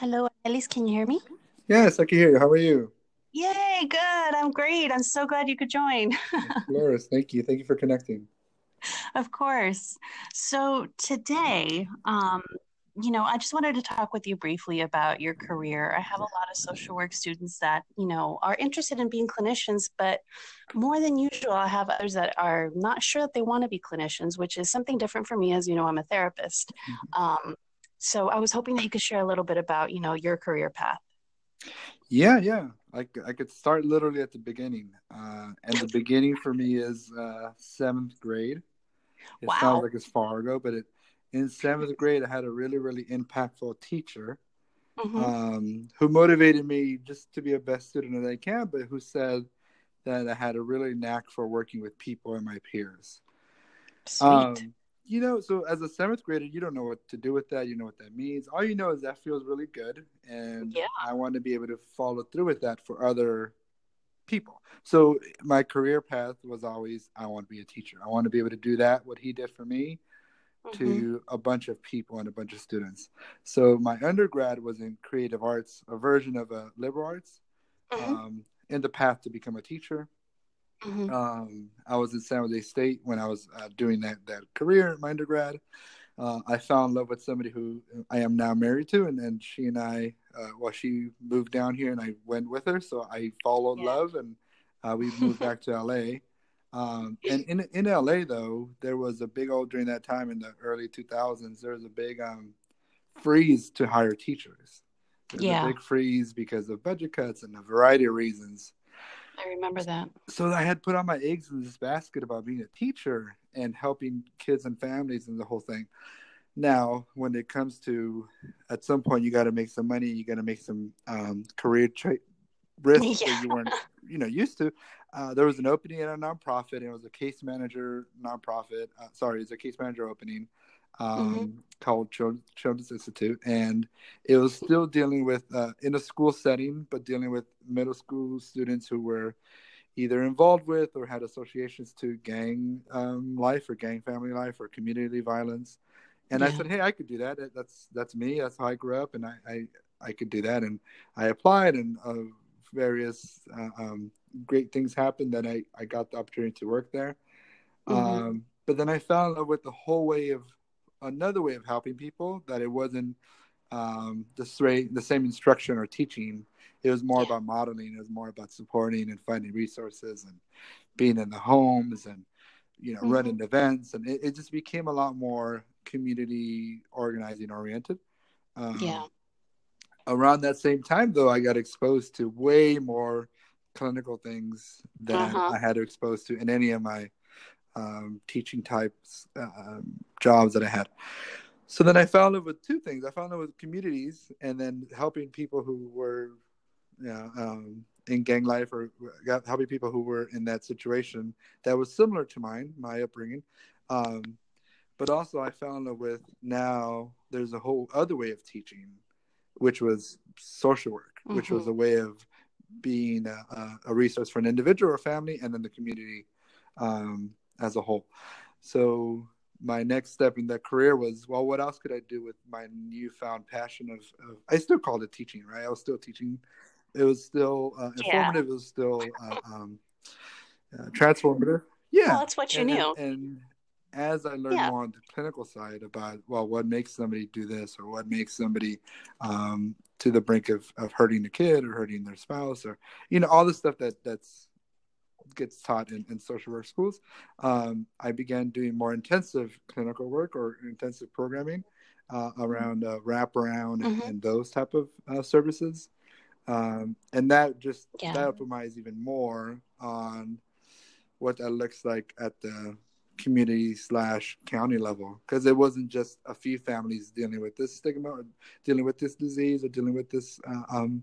Hello, Elise. Can you hear me? Yes, I can hear you. How are you? Yay, good. I'm great. I'm so glad you could join. Dolores, thank you. Thank you for connecting. Of course. So today, um, you know, I just wanted to talk with you briefly about your career. I have a lot of social work students that, you know, are interested in being clinicians, but more than usual, I have others that are not sure that they want to be clinicians, which is something different for me. As you know, I'm a therapist. Um, so I was hoping that you could share a little bit about, you know, your career path. Yeah, yeah. I, I could start literally at the beginning. Uh, and the beginning for me is uh, seventh grade. It Wow. sounds like it's far ago, but it, in seventh grade, I had a really, really impactful teacher hmm um, who motivated me just to be a best student that I can, but who said that I had a really knack for working with people and my peers. Sweet. Um, you know, so as a seventh grader, you don't know what to do with that. You know what that means. All you know is that feels really good, and Yeah. I want to be able to follow through with that for other people. So my career path was always I want to be a teacher. I want to be able to do that what he did for me hmm to a bunch of people and a bunch of students. So my undergrad was in creative arts, a version of a liberal arts, hmm um, in the path to become a teacher. Hmm Um, I was in San Jose State when I was uh, doing that that career in my undergrad. Uh, I fell in love with somebody who I am now married to, and then she and I, uh, well, she moved down here, and I went with her. So I followed Yeah. love, and uh, we moved back to LA. Um, and in in LA though, there was a big old during that time in the early 2000s. There was a big um, freeze to hire teachers. There was Yeah. a big freeze because of budget cuts and a variety of reasons I remember that. so I had put all my eggs in this basket about being a teacher and helping kids and families and the whole thing. Now, when it comes to at some point you got to make some money, you got to make some um, career tra- risks Yeah. that you weren't, you know, used to. Uh, there was an opening at a nonprofit. And it was a case manager nonprofit. Uh, sorry, it's a case manager opening um, called Chil- Children's Institute, and it was still dealing with uh, in a school setting, but dealing with middle school students who were either involved with or had associations to gang um, life or gang family life or community violence. And I said, hey, I could do that. That- That's that's me. That's how I grew up, and I I, I could do that. And I applied, and uh, various uh, um, great things happened that I I got the opportunity to work there. hmm Um, but then I fell in love with the whole way of another way of helping people that it wasn't um, the straight the same instruction or teaching. It was more Yeah. about modeling. It was more about supporting and finding resources and being in the homes and you know hmm running events and it, it just became a lot more community organizing oriented. Um, Yeah. around that same time though i got exposed to way more clinical things than Uh-huh. i had exposed to in any of my um, teaching types um, jobs that i had. So then i fell in love with two things. I fell in love with communities and then helping people who were you know, um, in gang life or got- helping people who were in that situation that was similar to mine my upbringing. Um, but also i fell in love with now there's a whole other way of teaching which was social work, which was hmm a way of being a, a, a resource for an individual or family, and then the community. Um, as a whole. So my next step in that career was, well, what else could I do with my newfound passion of, of I still called it teaching, right? I was still teaching. It was still uh, Yeah. informative. It was still uh, um, uh, transformative. Well, Yeah, that's what you and, and knew. and as I learned Yeah. more on the clinical side about well, what makes somebody do this or what makes somebody um, to the brink of, of hurting a kid or hurting their spouse or you know all the stuff that that's gets taught in, in social work schools. Um, I began doing more intensive clinical work or intensive programming uh, around uh, wraparound and, hmm and those type of uh, services. Um, and that just Yeah. that opened my eyes even more on what that looks like at the community slash county level because it wasn't just a few families dealing with this stigma or dealing with this disease or dealing with this uh, um,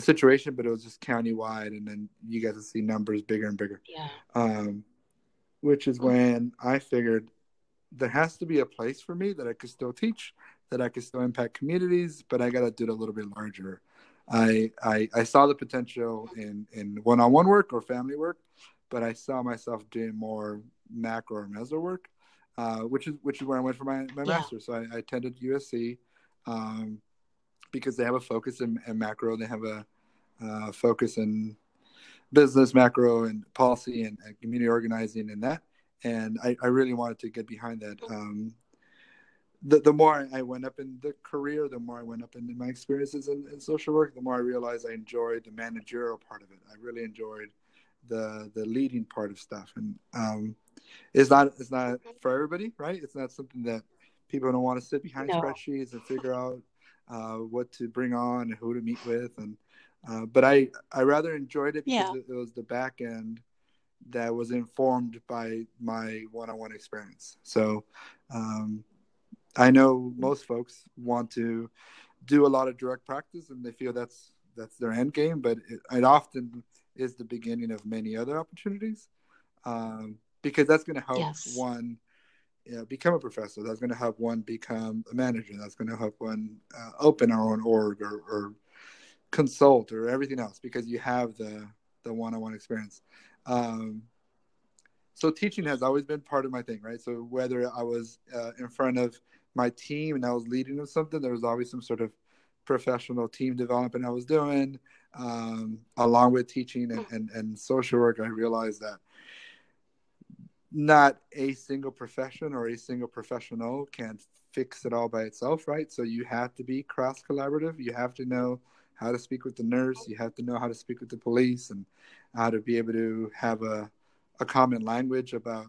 situation but it was just countywide and then you guys to see numbers bigger and bigger Yeah. um, which is when i figured there has to be a place for me that i could still teach that i could still impact communities but i got to do it a little bit larger I, I I saw the potential in in one-on-one work or family work, but I saw myself doing more macro or meso work, uh, which is which is where I went for my my Yeah. master's. So I, I attended USC, um, because they have a focus in, in macro, they have a uh, focus in business, macro, and policy and, and, community organizing and that. And I, I really wanted to get behind that. Um, the, the more I went up in the career, the more I went up in my experiences in, in, social work, the more I realized I enjoyed the managerial part of it. I really enjoyed the the leading part of stuff, and um, it's not it's not for everybody, right? It's not something that people don't want to sit behind no. spreadsheets and figure out uh, what to bring on and who to meet with, and uh, but I I rather enjoyed it because yeah. it, was the back end that was informed by my one-on-one experience. So um, I know most folks want to do a lot of direct practice and they feel that's that's their end game, but it, it often is the beginning of many other opportunities um, because that's going to help yes. one you know, become a professor. That's going to help one become a manager. That's going to help one uh, open our own org or, or, consult or everything else because you have the the one-on-one experience. Um, so teaching has always been part of my thing, right? So whether I was uh, in front of my team and I was leading of something, there was always some sort of professional team development I was doing. Um, along with teaching and, and, and social work, I realized that not a single profession or a single professional can fix it all by itself, right? So you have to be cross collaborative. You have to know how to speak with the nurse. You have to know how to speak with the police and how to be able to have a, a common language about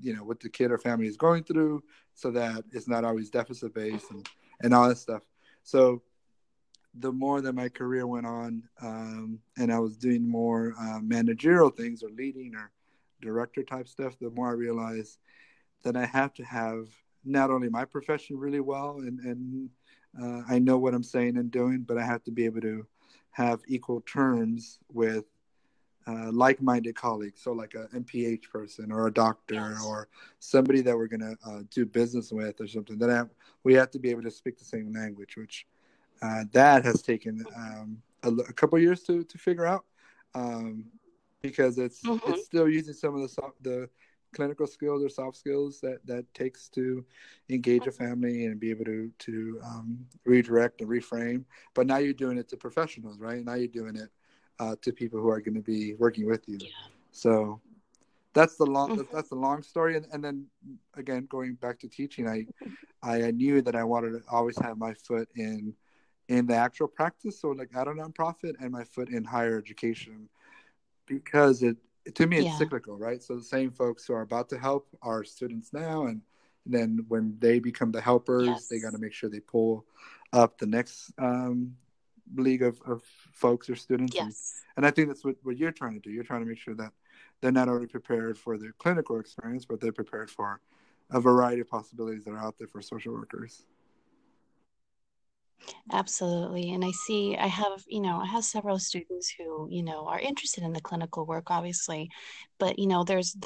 you know what the kid or family is going through so that it's not always deficit based and, and all that stuff so the more that my career went on um, and i was doing more uh, managerial things or leading or director type stuff the more i realize that i have to have not only my profession really well and, and uh, i know what i'm saying and doing but i have to be able to have equal terms with uh, like-minded colleagues so like a mph person or a doctor yes. or somebody that we're going to uh, do business with or something that I, we have to be able to speak the same language which uh, that has taken um, a, a, couple years to, to figure out um, because it's mm-hmm. it's still using some of the soft, the clinical skills or soft skills that that takes to engage a family and be able to to um, redirect and reframe but now you're doing it to professionals right now you're doing it uh, to people who are going to be working with you. Yeah. So that's the long mm-hmm. that's the long story. And, and then again, going back to teaching, I I knew that I wanted to always have my foot in in the actual practice, so like at a nonprofit, and my foot in higher education, because it to me it's yeah. cyclical, right? So the same folks who are about to help our students now, and then when they become the helpers, yes. they got to make sure they pull up the next um, league of, of folks or students. Yes. And, and I think that's what, what you're trying to do. You're trying to make sure that they're not only prepared for their clinical experience, but they're prepared for a variety of possibilities that are out there for social workers. Absolutely. And I see, I have, you know, I have several students who, you know, are interested in the clinical work, obviously, but, you know, there's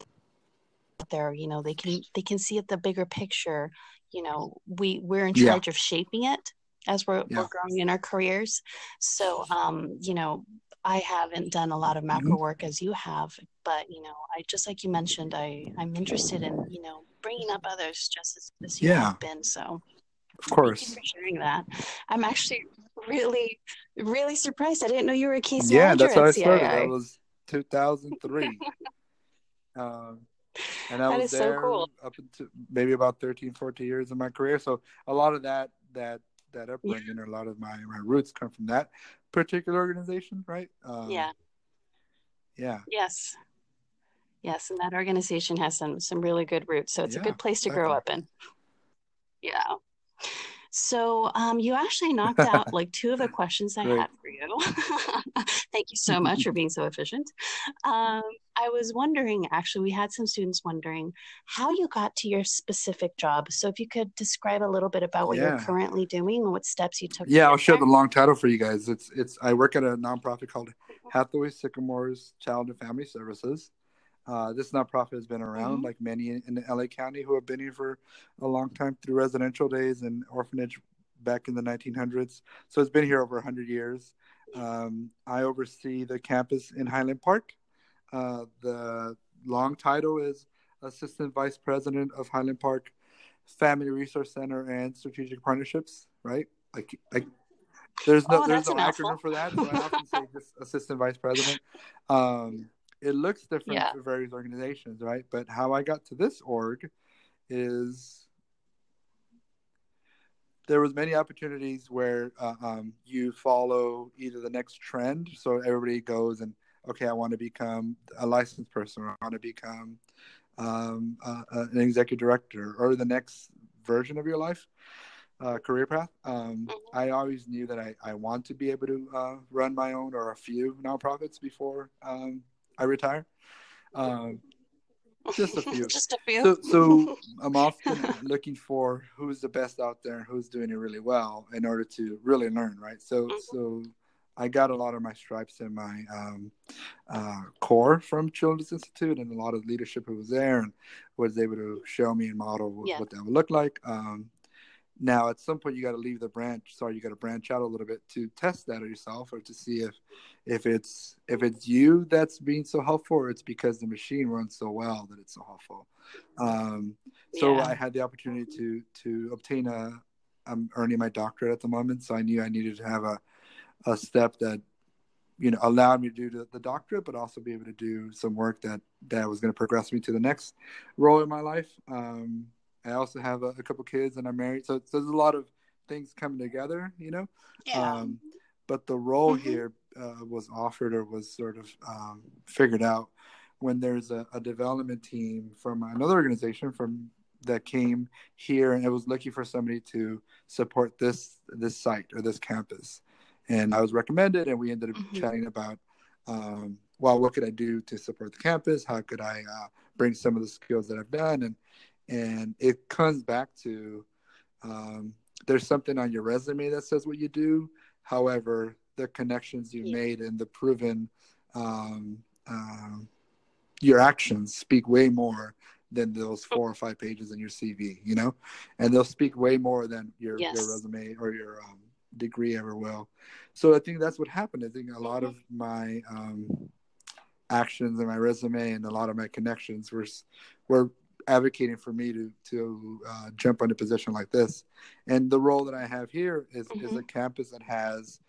there, you know, they can, they can see it the bigger picture. You know, we, we're in charge yeah. of shaping it as we're, yeah. we're growing in our careers. So, um, you know, I haven't done a lot of macro mm-hmm. work as you have, but you know, I just like you mentioned, I I'm interested in you know bringing up others just as, as you yeah. have been. So, of course, Thank you for sharing that. I'm actually really really surprised. I didn't know you were a case yeah, manager. Yeah, that's how I started. That was 2003. um, and I that was there so cool. up until maybe about 13, 14 years of my career. So a lot of that that that upbringing, yeah. a lot of my my roots come from that particular organization, right? Um, yeah. Yeah. Yes. Yes, and that organization has some some really good roots, so it's yeah, a good place to grow up in. Yeah. So um, you actually knocked out like two of the questions I had for you. Thank you so much for being so efficient. Um, I was wondering, actually, we had some students wondering how you got to your specific job. So if you could describe a little bit about what yeah. you're currently doing and what steps you took. Yeah, I'll share the long title for you guys. It's it's I work at a nonprofit called Hathaway Sycamores Child and Family Services. Uh, this nonprofit has been around, mm-hmm. like many in, in LA County, who have been here for a long time through residential days and orphanage back in the 1900s. So it's been here over 100 years. Um, I oversee the campus in Highland Park. Uh, the long title is Assistant Vice President of Highland Park Family Resource Center and Strategic Partnerships. Right? I, I, there's no Oh, there's no acronym for that, so I often say just assistant vice president. Um, it looks different Yeah. for various organizations, right? But how I got to this org is there was many opportunities where uh, um, you follow either the next trend, so everybody goes and okay, I want to become a licensed person, or I want to become um, uh, an executive director, or the next version of your life uh, career path. Um, Mhm. I always knew that I, I want to be able to uh, run my own or a few nonprofits before um, I retire. Um, just a few. Just a few. So, so I'm often looking for who's the best out there and who's doing it really well in order to really learn, right? So, Mhm. so I got a lot of my stripes in my um, uh, core from Children's Institute and a lot of leadership who was there and was able to show me and model what, Yeah. what that would look like. Um, now, at some point, you got to leave the branch. Sorry, you got to branch out a little bit to test that yourself, or to see if if it's if it's you that's being so helpful, or it's because the machine runs so well that it's so helpful. Um, so Yeah. I had the opportunity to to obtain a. I'm earning my doctorate at the moment, so I knew I needed to have a a step that you know allowed me to do the, the doctorate, but also be able to do some work that that was going to progress me to the next role in my life. Um, I also have a, a couple kids, and I'm married, so, so there's a lot of things coming together, you know. yeah. Um, but the role Mhm. here uh, was offered or was sort of um, figured out when there's a, a development team from another organization from that came here and it was looking for somebody to support this this site or this campus and i was recommended and we ended up Mhm. chatting about um, well what could i do to support the campus how could i uh, bring some of the skills that i've done and and it comes back to um, there's something on your resume that says what you do. However the connections you Yeah. made and the proven um, um, your actions speak way more than those four or five pages in your cv you know? And they'll speak way more than your Yes. your resume or your um, degree ever will. So i think that's what happened. I think a lot of my um, actions and my resume and a lot of my connections were were advocating for me to to uh, jump on a position like this. And the role that I have here is is a campus that has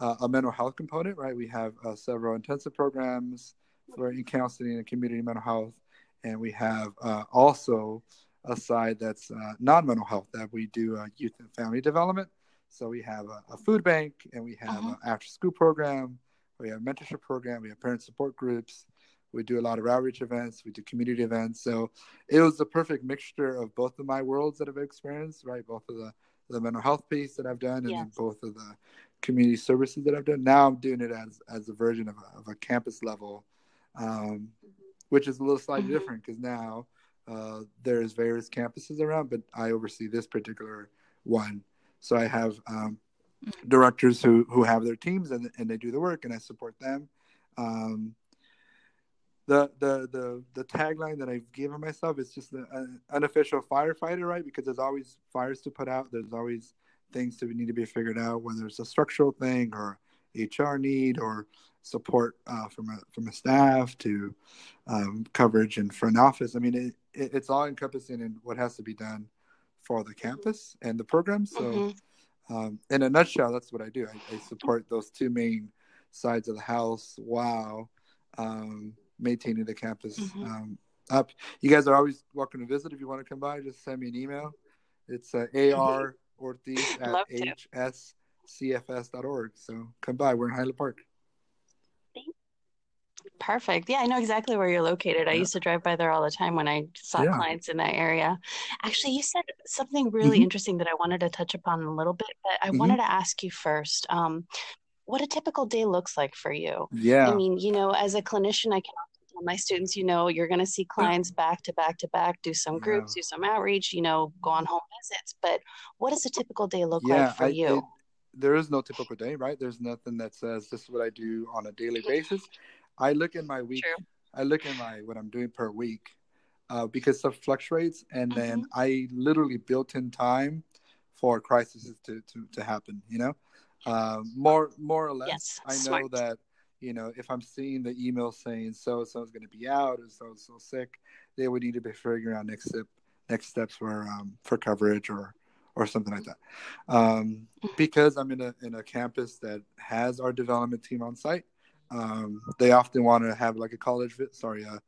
uh, a mental health component. Right, we have uh, several intensive programs for in counseling and community mental health, and we have uh, also a side that's uh, non mental health that we do uh, youth and family development. So we have a, a food bank, and we have Mhm. an after school program. We have a mentorship program. We have parent support groups. We do a lot of outreach events. We do community events. So it was the perfect mixture of both of my worlds that I've experienced, right? Both of the, the mental health piece that I've done and then both of the community services that I've done. Now I'm doing it as, as a version of a, of a campus level, um, which is a little slightly Mhm. different because now uh, there's various campuses around, but I oversee this particular one. So I have um, directors who, who have their teams and, and they do the work and I support them. Um, the the the the tagline that I've given myself is just an unofficial firefighter, right? Because there's always fires to put out. There's always things that need to be figured out, whether it's a structural thing or HR need or support uh, from a from a staff to um, coverage in front office. I mean, it, it, it's all encompassing in what has to be done for the campus and the program. So, Mhm. um, in a nutshell, that's what I do. I, I support those two main sides of the house while um, maintaining the campus Mhm. um, up. You guys are always welcome to visit if you want to come by. Just send me an email. It's uh, ar ortiz at hscfs.org. So come by. We're in Highland Park. Perfect. Yeah, I know exactly where you're located. I Yeah. used to drive by there all the time when I saw Yeah. clients in that area. Actually, you said something really Mhm. interesting that I wanted to touch upon a little bit, but I Mhm. wanted to ask you first, um, what a typical day looks like for you. Yeah. I mean, you know, as a clinician, I can tell my students, you know, you're going to see clients back to back to back, do some groups, Yeah. do some outreach, you know, go on home visits. But what does a typical day look Yeah. like for I, you? it, there is no typical day, right? There's nothing that says this is what I do on a daily basis. I look in my week. True. I look at my what I'm doing per week uh, because stuff fluctuates, and then Mhm. I literally built in time for crises to to, to happen. You know, um, more more or less. Yes, I know that you know if I'm seeing the email saying so so's going to be out or so so sick, they would need to be figuring out next step next steps for um, for coverage or or something like that. Um, because I'm in a in a campus that has our development team on site, um, they often want to have like a college visit, sorry, a,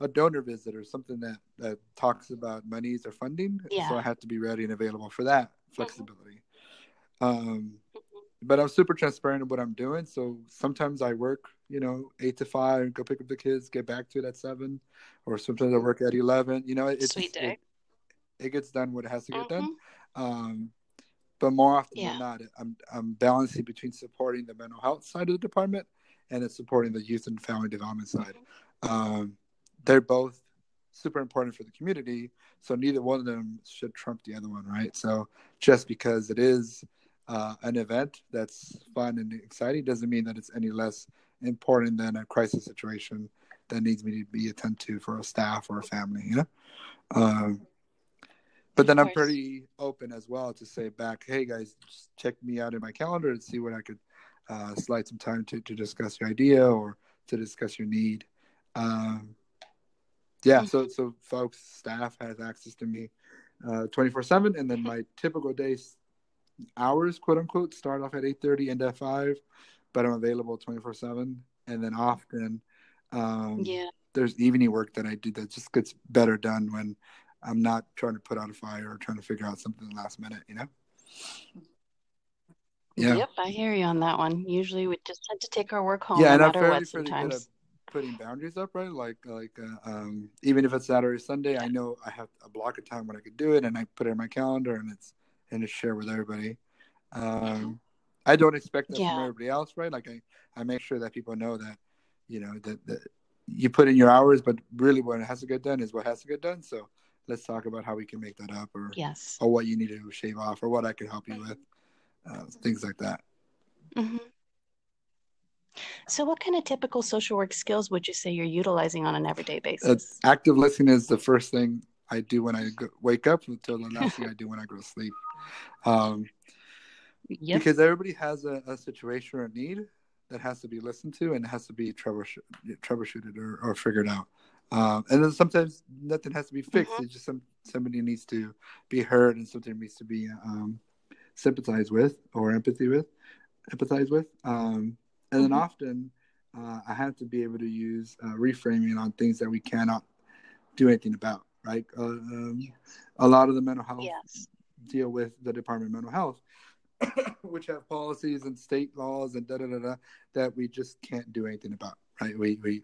a donor visit or something that that talks about monies or funding. Yeah. So I have to be ready and available for that flexibility. Um, Mhm. But I'm super transparent in what I'm doing. So sometimes I work, you know, eight to five, go pick up the kids, get back to it at seven, or sometimes I work at eleven. You know, it, it's Sweet day. It, it gets done what it has to get Mhm. done. Um, but more often Yeah. than not, I'm I'm balancing between supporting the mental health side of the department and then supporting the youth and family development side. Um, they're both super important for the community, so neither one of them should trump the other one, right? So just because it is uh, an event that's fun and exciting doesn't mean that it's any less important than a crisis situation that needs me to be attended to for a staff or a family, you know. Um, but then I'm pretty open as well to say back, hey guys, just check me out in my calendar and see what I could uh, slide some time to, to discuss your idea or to discuss your need. Um, yeah, so so folks, staff has access to me four seven, and then Mhm. my typical days hours, quote unquote, start off at eight thirty, end at five, but I'm available twenty four seven, and then often um, Yeah. there's evening work that I do that just gets better done when I'm not trying to put out a fire or trying to figure out something last minute, you know? Yeah. Yep, I hear you on that one. Usually we just tend to take our work home yeah, no and I'm matter fairly what pretty good at sometimes. putting boundaries up, right? Like like uh, um, even if it's Saturday Sunday, I know I have a block of time when I could do it, and I put it in my calendar, and it's and to share with everybody. Um, I don't expect that from everybody else, right? Like I, I make sure that people know that, you know, that, that you put in your hours, but really what has to get done is what has to get done. So let's talk about how we can make that up, or Yes. or what you need to shave off, or what I can help you with, uh, things like that. hmm So what kind of typical social work skills would you say you're utilizing on an everyday Uh, basis? active listening is the first thing I do when I go, wake up until the last thing I do when I go to sleep. Um, Yep. Because everybody has a, a situation or a need that has to be listened to and has to be troubleshoot, troubleshooted or, or figured out. Um, and then sometimes nothing has to be fixed. Mhm. It's just some somebody needs to be heard and something needs to be um, sympathized with or empathy with, empathize with. Um, and then Mhm. often uh, I have to be able to use uh, reframing on things that we cannot do anything about. Right? Uh, um, a lot of the mental health Yes. Deal with the Department of Mental Health, which have policies and state laws and da da da da that we just can't do anything about. Right? We we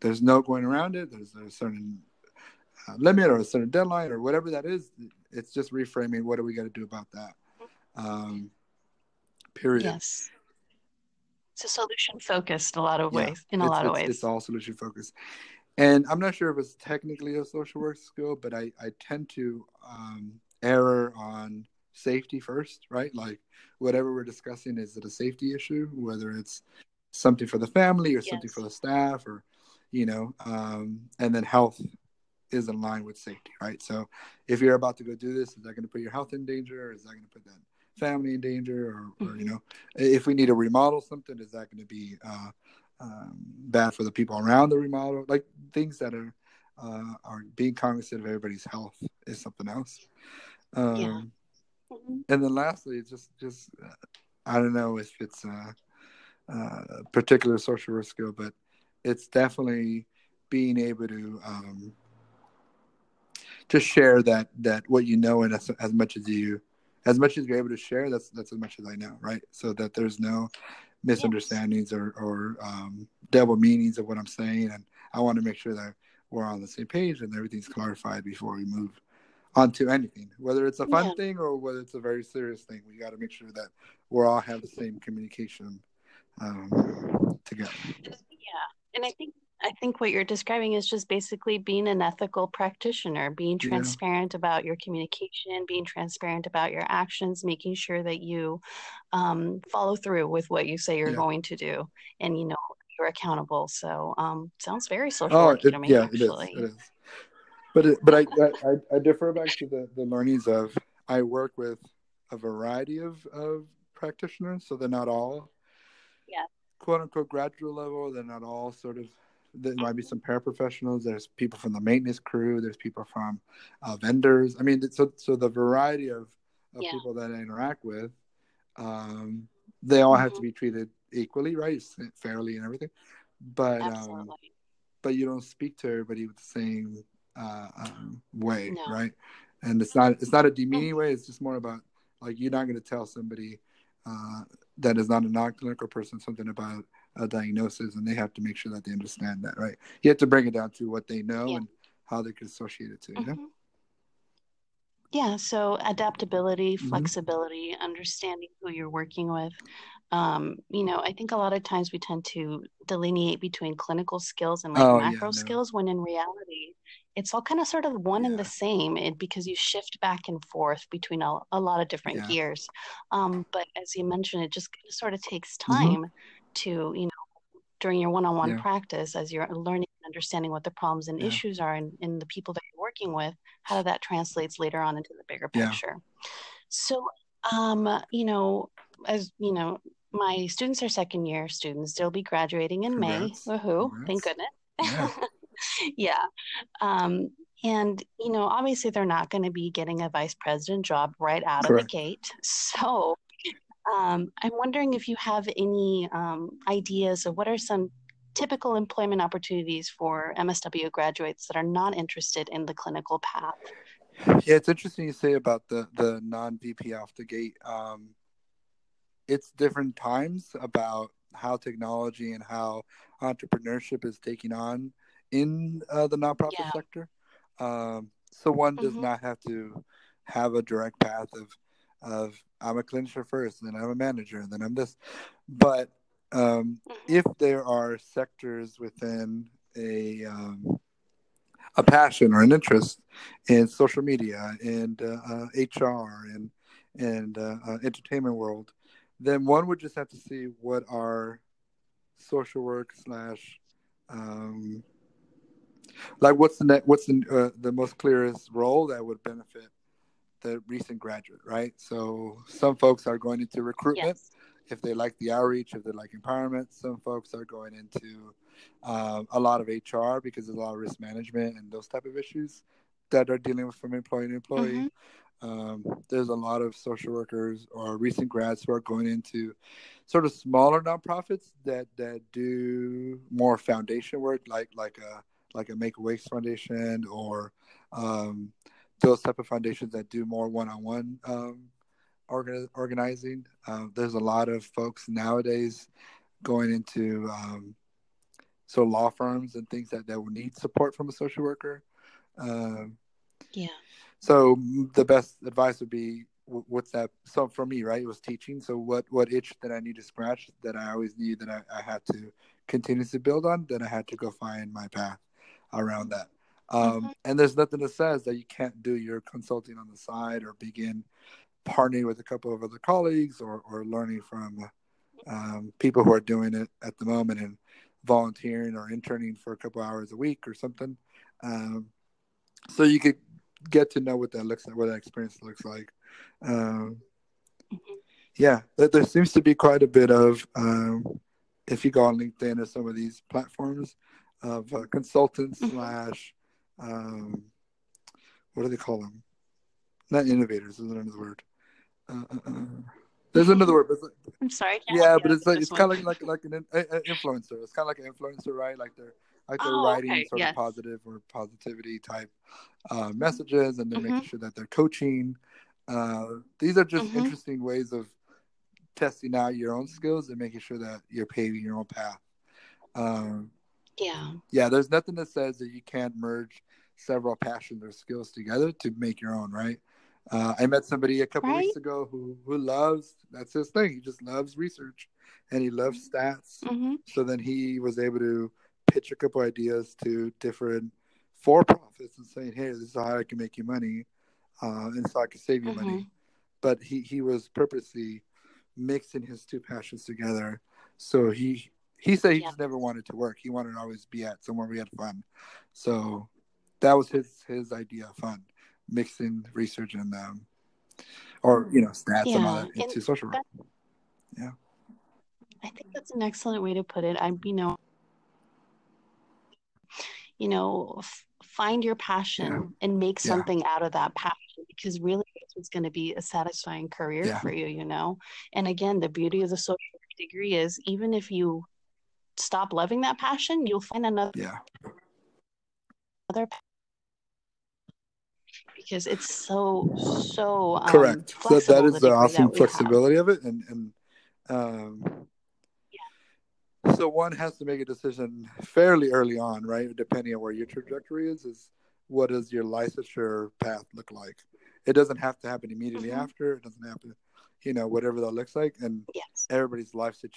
there's no going around it. There's a certain uh, limit or a certain deadline or whatever that is. It's just reframing. What do we got to do about that? Um, period. Yes. It's a solution focused a lot of Yeah. ways, in a lot of ways. It's all solution focused. And I'm not sure if it's technically a social work skill, but I, I tend to um, err on safety first, right? Like whatever we're discussing, is it a safety issue? Whether it's something for the family or something for the staff or, you know, um, and then health is in line with safety, right? So if you're about to go do this, is that going to put your health in danger? Or is that going to put that family in danger? Or, or you Mhm. know, if we need to remodel something, is that going to be uh, um, bad for the people around the remodel? Like things that are uh, are being cognizant of everybody's health is something else. Um, Yeah. Mhm. And then lastly, just just uh, I don't know if it's a, a particular social work skill, but it's definitely being able to um, to share that that what you know and as, as much as you as much as you're able to share that's that's as much as i know right so that there's no misunderstandings or or um, double meanings of what i'm saying and i want to make sure that we're on the same page and everything's clarified before we move on to anything whether it's a fun Yeah. thing or whether it's a very serious thing we got to make sure that we're all have the same communication um, together Yeah. And I think I think what you're describing is just basically being an ethical practitioner, being Yeah. transparent about your communication, being transparent about your actions, making sure that you um, follow through with what you say you're Yeah. going to do, and you know you're accountable. So um, sounds very social Oh, it, to me, yeah, it is. actually. It is. But it, but I, I I defer back to the the learnings of I work with a variety of of practitioners, so they're not all Yeah. quote unquote graduate level. They're not all sort of. There might be some paraprofessionals. There's people from the maintenance crew. There's people from uh, vendors. I mean, so so the variety of of Yeah. people that I interact with, um, they all have to Mhm. be treated equally, right? Fairly and everything. But um, but you don't speak to everybody with the same uh, um, way, No. right? And it's not it's not a demeaning way. It's just more about like you're not going to tell somebody uh, that is not a non-clinical person something about a diagnosis, and they have to make sure that they understand that, right? You have to bring it down to what they know Yeah. and how they can associate it to. You know? Yeah, so adaptability, Mhm. flexibility, understanding who you're working with. Um, you know, I think a lot of times we tend to delineate between clinical skills and like Oh yeah, macro no, skills, when in reality, it's all kind of sort of one and the same it, because you shift back and forth between a, a lot of different yeah, gears. Um, but as you mentioned, it just sort of takes hmm time to, you know, during your one-on-one practice as you're learning and understanding what the problems and yeah, issues are in, in the people that working with how that translates later on into the bigger yeah. picture. So um you know as you know my students are second year students they'll be graduating in may. Congrats, woohoo. Thank goodness. Yeah, yeah. Um and you know obviously they're not going to be getting a vice president job right out of the gate. So um, I'm wondering if you have any um, ideas of what are some typical employment opportunities for MSW graduates that are not interested in the clinical path. Yeah, it's interesting you say about the the non VP off the gate. Um, it's different times about how technology and how entrepreneurship is taking on in uh, the nonprofit Yeah. sector. Um, so one does Mhm. not have to have a direct path of of I'm a clinician first, and then I'm a manager, and then I'm this. But um, Mhm. if there are sectors within a um, a passion or an interest in social media and uh, uh, HR and and uh, uh, entertainment world, then one would just have to see what our social work slash um, like what's the net, what's the uh, the most clearest role that would benefit the recent graduate, right? So some folks are going into recruitment Yes. If they like the outreach, if they like empowerment. Some folks are going into um, a lot of HR because there's a lot of risk management and those type of issues that are dealing with from employee to employee. Mhm. Um, there's a lot of social workers or recent grads who are going into sort of smaller nonprofits that that do more foundation work, like like a like a Make-A-Wish Foundation or um, those type of foundations that do more one-on-one um, organ- organizing. Um, there's a lot of folks nowadays going into um, so law firms and things that that will need support from a social worker. Um, Yeah. so the best advice would be wh- what's that? So for me, right, it was teaching. So what what itch that I need to scratch that I always knew that I, I had to continuously build on, then I had to go find my path around that. Um, Mhm. and there's nothing that says that you can't do your consulting on the side or begin partnering with a couple of other colleagues or, or learning from um, people who are doing it at the moment and volunteering or interning for a couple hours a week or something. Um, so you could get to know what that looks like, what that experience looks like. Um, Mhm. yeah, there, seems to be quite a bit of, um, if you go on LinkedIn or some of these platforms, of uh, consultants Mhm. slash, um, what do they call them? Not innovators, is another word. Uh. There's another word, but like, I'm sorry. Can't yeah, but it's like it's kind of like like an influencer. It's kind of like an influencer, right? Like they're like they're Oh, writing okay. sort Yes. of positive or positivity type uh, messages, and they're Mhm. making sure that they're coaching. Uh, these are just Mhm. interesting ways of testing out your own skills and making sure that you're paving your own path. Um, Yeah. yeah, there's nothing that says that you can't merge several passions or skills together to make your own, right? Uh, I met somebody a couple Right. weeks ago who who loves that's his thing. He just loves research and he loves stats. hmm So then he was able to pitch a couple ideas to different for profits and saying, "Hey, this is how I can make you money, uh, and so I can save you hmm money." But he he was purposely mixing his two passions together. So he he said he Yeah. just never wanted to work. He wanted to always be at somewhere we had fun. So that was his his idea of fun, mixing research and um, or you know stats and all Yeah. that into social work. that, I think that's an excellent way to put it. I, you know, you know, f- find your passion Yeah. and make Yeah. something out of that passion because really it's going to be a satisfying career Yeah. for you, you know? And again, the beauty of the social degree is even if you stop loving that passion, you'll find another Yeah. other pa- because it's so so um, Correct. That flexible, is the the awesome that we have. flexibility of it, and and um, yeah. so one has to make a decision fairly early on, right? Depending on where your trajectory is, is what does your licensure path look like? It doesn't have to happen immediately Mhm. after. It doesn't happen, you know, whatever that looks like, and Yes. everybody's life situation